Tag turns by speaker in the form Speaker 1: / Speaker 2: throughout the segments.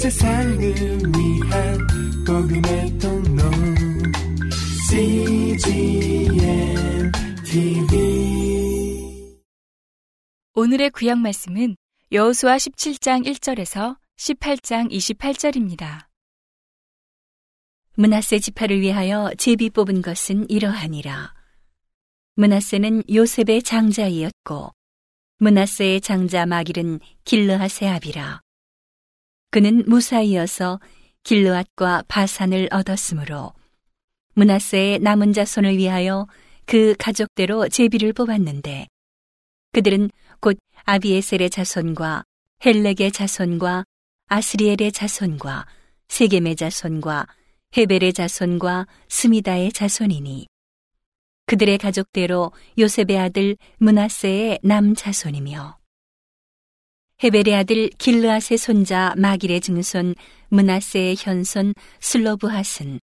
Speaker 1: 세상을 위한 복음의 통로 CGM TV
Speaker 2: 오늘의 구약 말씀은 여호수아 17장 1절에서 18장 28절입니다.
Speaker 3: 문하세 지파를 위하여 제비 뽑은 것은 이러하니라. 문하세는 요셉의 장자이었고 문하세의 장자 마길은 아비라. 그는 무사이어서 길르앗과 바산을 얻었으므로 문하세의 남은 자손을 위하여 그 가족대로 제비를 뽑았는데 그들은 곧 아비에셀의 자손과 헬렉의 자손과 아스리엘의 자손과 세겜의 자손과 헤벨의 자손과 스미다의 자손이니 그들의 가족대로 요셉의 아들 문하세의 남 자손이며 헤벨의 아들 길르앗의 손자 마길의 증손 문하세의 현손 슬로브핫은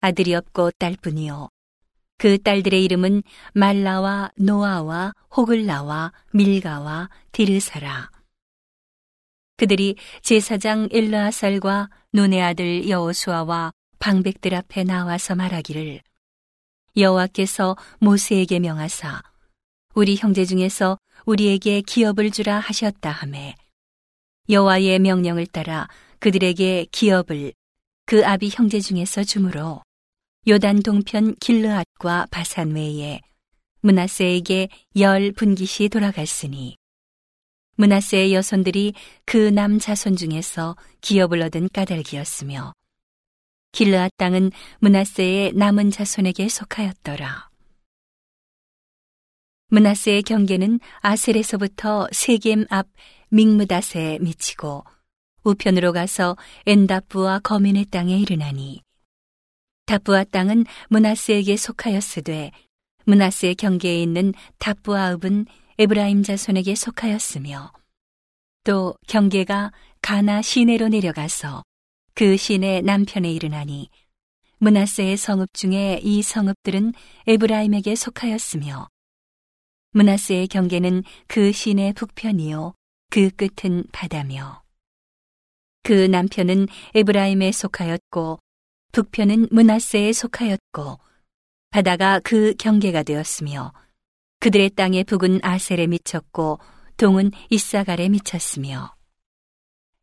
Speaker 3: 아들이 없고 딸뿐이요. 그 딸들의 이름은 말라와 노아와 호글라와 밀가와 디르사라. 그들이 제사장 엘르아살과 눈의 아들 여호수아와 방백들 앞에 나와서 말하기를 여호와께서 모세에게 명하사 우리 형제 중에서 우리에게 기업을 주라 하셨다 하매 여호와의 명령을 따라 그들에게 기업을 그 아비 형제 중에서 주므로 요단 동편 길르앗과 바산 외에 문하세에게 열 분깃이 돌아갔으니 문하세의 여손들이 그 남 자손 중에서 기업을 얻은 까닭이었으며 길르앗 땅은 문하세의 남은 자손에게 속하였더라. 문하세의 경계는 아셀에서부터 세겜 앞 믹무닷에 미치고 우편으로 가서 엔다프와 거민의 땅에 이르나니. 다부아 땅은 문하세에게 속하였으되 문하세의 경계에 있는 다부아읍은 에브라임 자손에게 속하였으며 또 경계가 가나 시내로 내려가서 그 시내 남편에 이르나니 문하세의 성읍 중에 이 성읍들은 에브라임에게 속하였으며 문하세의 경계는 그 시내 북편이요 그 끝은 바다며. 그 남편은 에브라임에 속하였고 북편은 문하세에 속하였고 바다가 그 경계가 되었으며 그들의 땅의 북은 아셀에 미쳤고 동은 이사갈에 미쳤으며.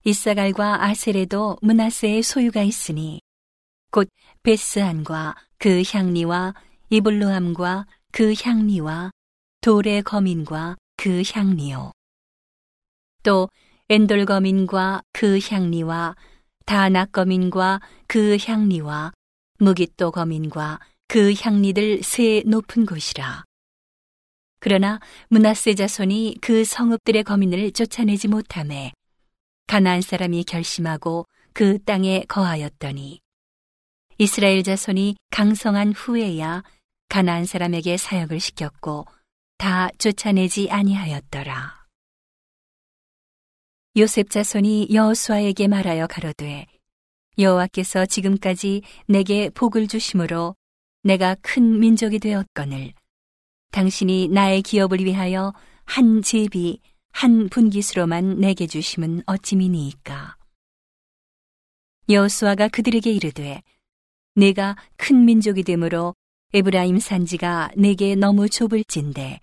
Speaker 3: 이사갈과 아셀에도 문하세의 소유가 있으니 곧 베스안과 그 향리와 이블루함과 그 향리와 돌의 거민과 그 향리요. 또 엔돌 거민과 그 향리와 다낙 거민과 그 향리와 무기또 거민과 그 향리들 세 높은 곳이라. 그러나 문하세 자손이 그 성읍들의 거민을 쫓아내지 못함에 가나안 사람이 결심하고 그 땅에 거하였더니 이스라엘 자손이 강성한 후에야 가나안 사람에게 사역을 시켰고 다 쫓아내지 아니하였더라. 요셉 자손이 여호수아에게 말하여 가로되 여호와께서 지금까지 내게 복을 주심으로 내가 큰 민족이 되었거늘 당신이 나의 기업을 위하여 한 제비 한 분깃으로만 내게 주심은 어찌미니이까. 여호수아가 그들에게 이르되 내가 큰 민족이 되므로 에브라임 산지가 내게 너무 좁을진데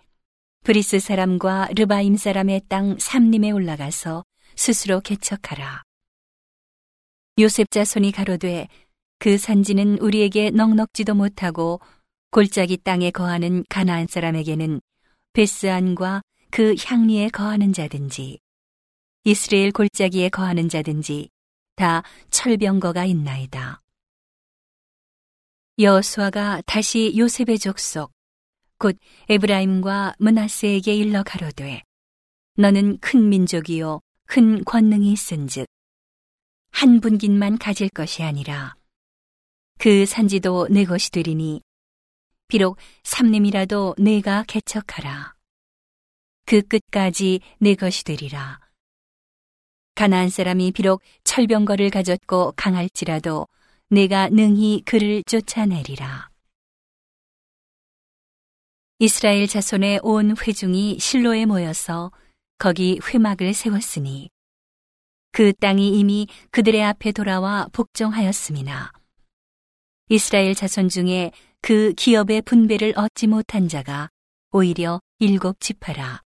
Speaker 3: 브리스 사람과 르바임 사람의 땅 삼림에 올라가서 스스로 개척하라. 요셉 자손이 가로되 그 산지는 우리에게 넉넉지도 못하고 골짜기 땅에 거하는 가나안 사람에게는 베스안과 그 향리에 거하는 자든지 이스라엘 골짜기에 거하는 자든지 다 철병거가 있나이다. 여호수아가 다시 요셉의 족속 곧 에브라임과 문하세에게 일러 가로되 너는 큰 민족이요 큰 권능이 있은즉 한 분깃만 가질 것이 아니라 그 산지도 내 것이 되리니 비록 삼림이라도 내가 개척하라. 그 끝까지 내 것이 되리라. 가나안 사람이 비록 철병거를 가졌고 강할지라도 내가 능히 그를 쫓아내리라. 이스라엘 자손의 온 회중이 실로에 모여서 거기 회막을 세웠으니
Speaker 4: 그 땅이 이미 그들의 앞에 돌아와 복종하였음이나 이스라엘 자손 중에 그 기업의 분배를 얻지 못한 자가 오히려 일곱 지파라.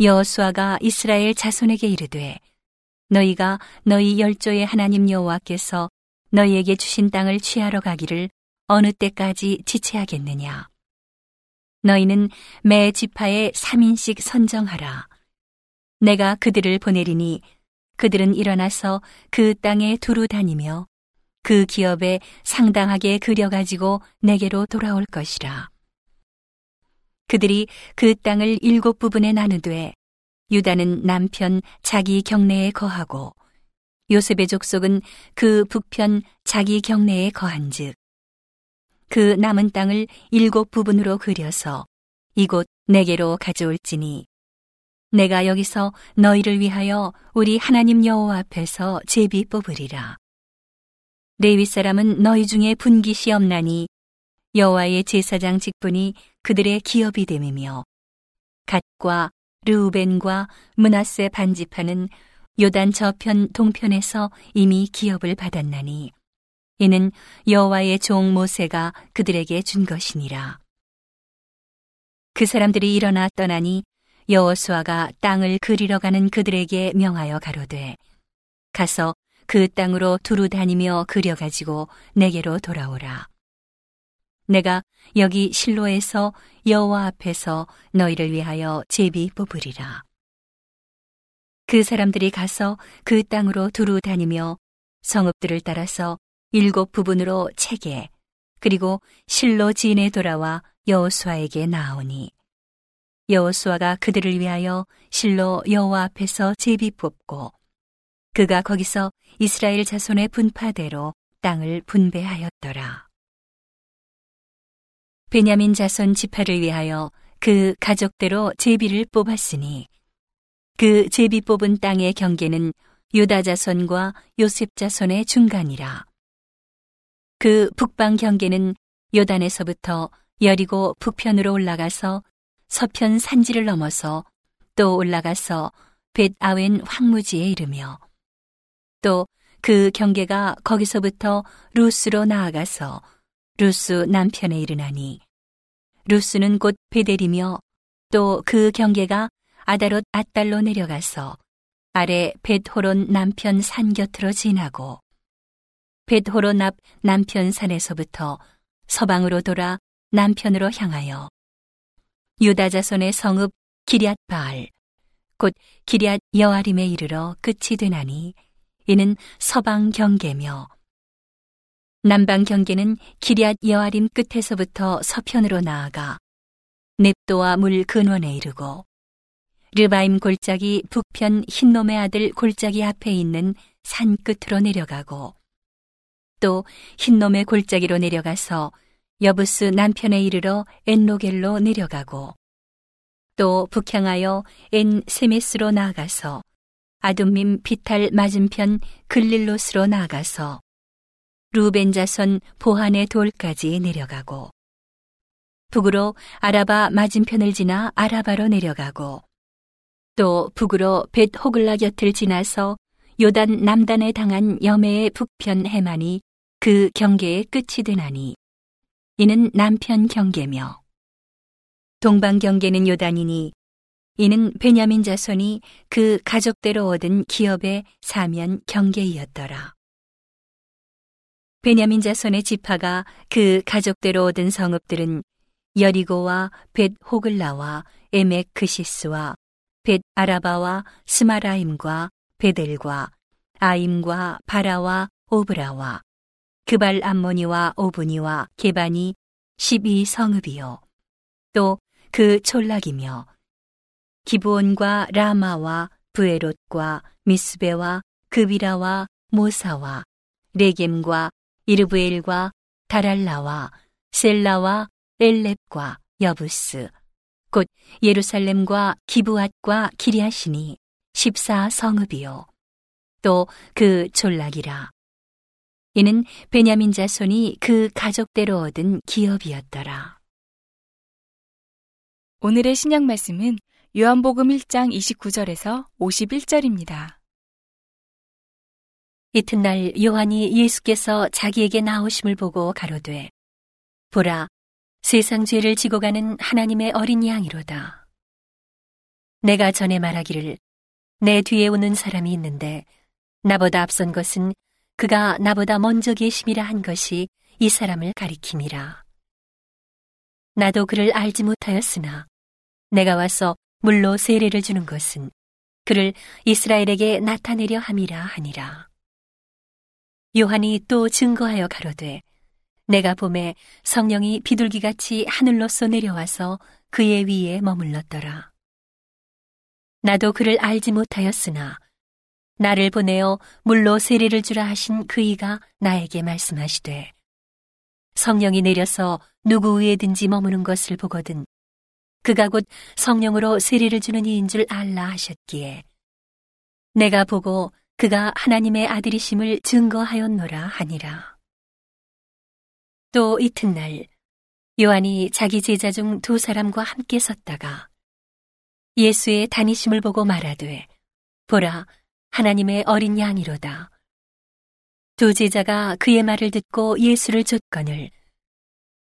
Speaker 4: 여호수아가 이스라엘 자손에게 이르되 너희가 너희 열조의 하나님 여호와께서 너희에게 주신 땅을 취하러 가기를 어느 때까지 지체하겠느냐. 너희는 매 지파에 3인씩 선정하라. 내가 그들을 보내리니 그들은 일어나서 그 땅에 두루 다니며 그 기업에 상당하게 그려가지고 내게로 돌아올 것이라. 그들이 그 땅을 일곱 부분에 나누되 유다는 남편 자기 경내에 거하고 요셉의 족속은 그 북편 자기 경내에 거한즉 그 남은 땅을 일곱 부분으로 그려서 이곳 내게로 가져올지니 내가 여기서 너희를 위하여 우리 하나님 여호와 앞에서 제비 뽑으리라. 레위 사람은 너희 중에 분깃이 없나니 여호와의 제사장 직분이 그들의 기업이 됨이며 갓과 르우벤과 문하세 반지파는 요단 저편 동편에서 이미 기업을 받았나니 이는 여호와의 종 모세가 그들에게 준 것이니라. 그 사람들이 일어나 떠나니 여호수아가 땅을 그리러 가는 그들에게 명하여 가로되 가서 그 땅으로 두루 다니며 그려 가지고 내게로 돌아오라. 내가 여기 실로에서 여호와 앞에서 너희를 위하여 제비 뽑으리라. 그 사람들이 가서 그 땅으로 두루 다니며 성읍들을 따라서 일곱 부분으로 체계 그리고 실로 진에 돌아와 여호수아에게 나오니 여호수아가 그들을 위하여 실로 여호와 앞에서 제비 뽑고 그가 거기서 이스라엘 자손의 분파대로 땅을 분배하였더라. 베냐민 자손 지파를 위하여 그 가족대로 제비를 뽑았으니 그 제비 뽑은 땅의 경계는 유다 자손과 요셉 자손의 중간이라. 그 북방 경계는 요단에서부터 여리고 북편으로 올라가서 서편 산지를 넘어서 또 올라가서 벳 아웬 황무지에 이르며 또 그 경계가 거기서부터 루스로 나아가서 루스 남편에 이르나니 루스는 곧 베델이며 또 그 경계가 아다롯 아달로 내려가서 아래 벳호론 남편 산 곁으로 지나고 벳호론 앞 남편 산에서부터 서방으로 돌아 남편으로 향하여 유다 자손의 성읍 기리앗 바알 곧 기리앗 여아림에 이르러 끝이 되나니 이는 서방 경계며 남방 경계는 기리앗 여아림 끝에서부터 서편으로 나아가 넵도와 물 근원에 이르고 르바임 골짜기 북편 흰놈의 아들 골짜기 앞에 있는 산 끝으로 내려가고 또 흰놈의 골짜기로 내려가서 여부스 남편에 이르러 엔로겔로 내려가고 또 북향하여 엔 세메스로 나아가서 아둠밈 비탈 맞은편 글릴로스로 나아가서 루벤 자손 보한의 돌까지 내려가고 북으로 아라바 맞은편을 지나 아라바로 내려가고 또 북으로 벳 호글라 곁을 지나서 요단 남단에 당한 여매의 북편 해만이 그 경계의 끝이 되나니 이는 남편 경계며 동방 경계는 요단이니 이는 베냐민 자손이 그 가족대로 얻은 기업의 사면 경계이었더라. 베냐민 자손의 지파가 그 가족대로 얻은 성읍들은 여리고와 벳 호글라와 에멕 크시스와 벳 아라바와 스마라임과 베델과 아임과 바라와 오브라와 그발 암모니와 오브니와 게반이 12성읍이요. 또 그 촌락이며 기브온과 라마와 부에롯과 미스베와 그비라와 모사와 레겜과 이르브엘과 다랄라와 셀라와 엘렙과 여부스 곧 예루살렘과 기브앗과 기리아시니 14성읍이요. 또그 졸락이라. 이는 베냐민 자손이 그 가족대로 얻은 기업이었더라.
Speaker 2: 오늘의 신약 말씀은 요한복음 1장 29절에서 51절입니다.
Speaker 3: 이튿날 요한이 예수께서 자기에게 나오심을 보고 가로되 보라 세상 죄를 지고 가는 하나님의 어린 양이로다. 내가 전에 말하기를 내 뒤에 오는 사람이 있는데 나보다 앞선 것은 그가 나보다 먼저 계심이라 한 것이 이 사람을 가리킴이라. 나도 그를 알지 못하였으나 내가 와서 물로 세례를 주는 것은 그를 이스라엘에게 나타내려 함이라 하니라. 요한이 또 증거하여 가로되 내가 봄에 성령이 비둘기같이 하늘로서 내려와서 그의 위에 머물렀더라. 나도 그를 알지 못하였으나 나를 보내어 물로 세례를 주라 하신 그이가 나에게 말씀하시되 성령이 내려서 누구 위에든지 머무는 것을 보거든 그가 곧 성령으로 세례를 주는 이인 줄 알라 하셨기에 내가 보고 그가 하나님의 아들이심을 증거하였노라 하니라. 또 이튿날 요한이 자기 제자 중 두 사람과 함께 섰다가 예수의 다니심을 보고 말하되 보라 하나님의 어린 양이로다. 두 제자가 그의 말을 듣고 예수를 쫓거늘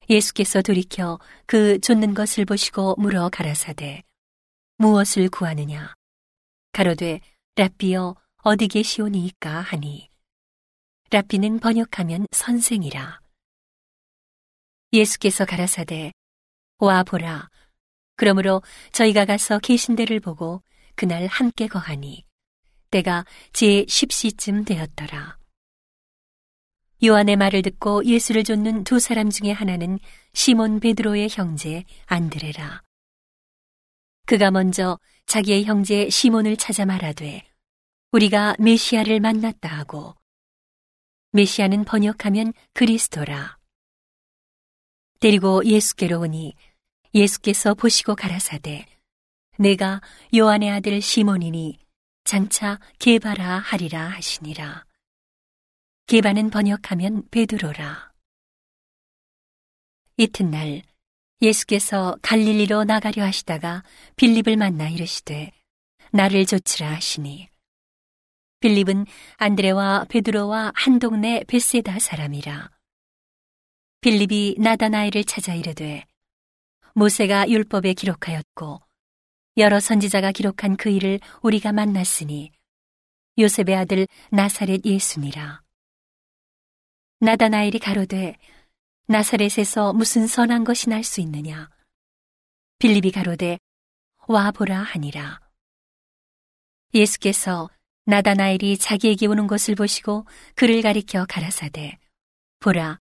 Speaker 3: 예수께서 돌이켜 그 쫓는 것을 보시고 물어 가라사대 무엇을 구하느냐? 가로되 랍비여 어디 계시오니이까 하니. 랍비는 번역하면 선생이라. 예수께서 가라사대 와 보라. 그러므로 저희가 가서 계신 데를 보고 그날 함께 거하니 때가 제 10시쯤 되었더라. 요한의 말을 듣고 예수를 쫓는 두 사람 중에 하나는 시몬 베드로의 형제 안드레라. 그가 먼저 자기의 형제 시몬을 찾아 말하되 우리가 메시아를 만났다 하고 메시아는 번역하면 그리스도라. 데리고 예수께로 오니 예수께서 보시고 가라사대 내가 요한의 아들 시몬이니 장차 게바라 하리라 하시니라. 게바는 번역하면 베드로라. 이튿날 예수께서 갈릴리로 나가려 하시다가 빌립을 만나 이르시되 나를 좇으라 하시니 빌립은 안드레와 베드로와 한 동네 베세다 사람이라. 빌립이 나다나엘을 찾아 이르되 모세가 율법에 기록하였고 여러 선지자가 기록한 그 일을 우리가 만났으니 요셉의 아들 나사렛 예수니라. 나다나엘이 가로되 나사렛에서 무슨 선한 것이 날 수 있느냐? 빌립이 가로되 와 보라 하니라. 예수께서 나다나엘이 자기에게 오는 것을 보시고 그를 가리켜 가라사대 보라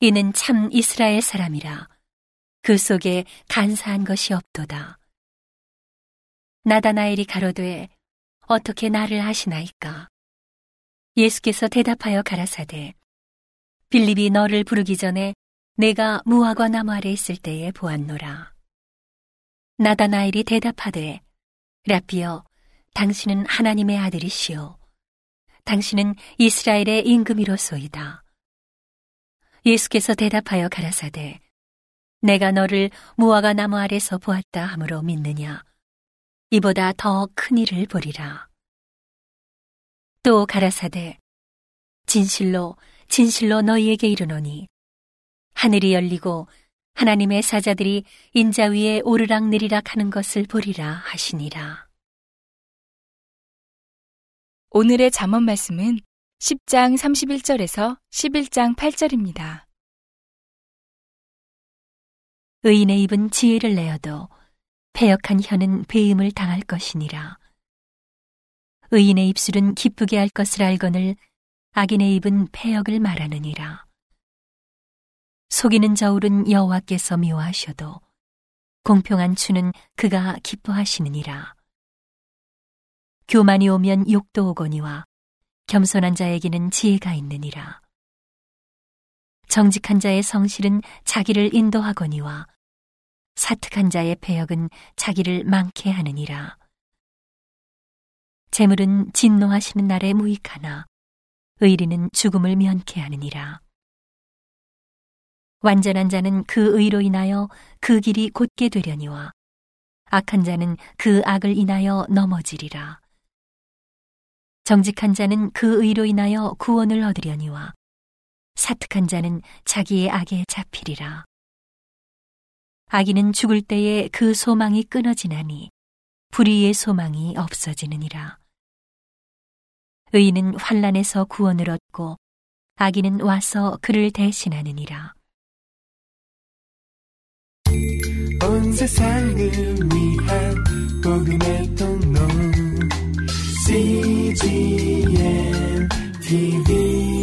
Speaker 3: 이는 참 이스라엘 사람이라 그 속에 간사한 것이 없도다. 나다나엘이 가로되 어떻게 나를 아시나이까? 예수께서 대답하여 가라사대 빌립이 너를 부르기 전에 내가 무화과 나무 아래 있을 때에 보았노라. 나다나엘이 대답하되 라비여 당신은 하나님의 아들이시오. 당신은 이스라엘의 임금이로소이다. 예수께서 대답하여 가라사대 내가 너를 무화과 나무 아래서 보았다 함으로 믿느냐? 이보다 더 큰 일을 보리라. 또 가라사대 진실로 진실로 너희에게 이르노니 하늘이 열리고 하나님의 사자들이 인자 위에 오르락 내리락 하는 것을 보리라 하시니라.
Speaker 2: 오늘의 잠언 말씀은 10장 31절에서 11장 8절입니다.
Speaker 3: 의인의 입은 지혜를 내어도 패역한 혀는 배임을 당할 것이니라. 의인의 입술은 기쁘게 할 것을 알거늘 악인의 입은 패역을 말하느니라. 속이는 저울은 여호와께서 미워하셔도 공평한 추는 그가 기뻐하시느니라. 교만이 오면 욕도 오거니와 겸손한 자에게는 지혜가 있느니라. 정직한 자의 성실은 자기를 인도하거니와 사특한 자의 배역은 자기를 많게 하느니라. 재물은 진노하시는 날에 무익하나 의리는 죽음을 면케 하느니라. 완전한 자는 그 의로 인하여 그 길이 곧게 되려니와 악한 자는 그 악을 인하여 넘어지리라. 정직한 자는 그 의로 인하여 구원을 얻으려니와 사특한 자는 자기의 악에 잡히리라. 아기는 죽을 때에 그 소망이 끊어지나니 불의의 소망이 없어지느니라. 의인은 환란에서 구원을 얻고 아기는 와서 그를 대신하느니라.
Speaker 1: 온 세상을 위한 복음의 통로 CGM TV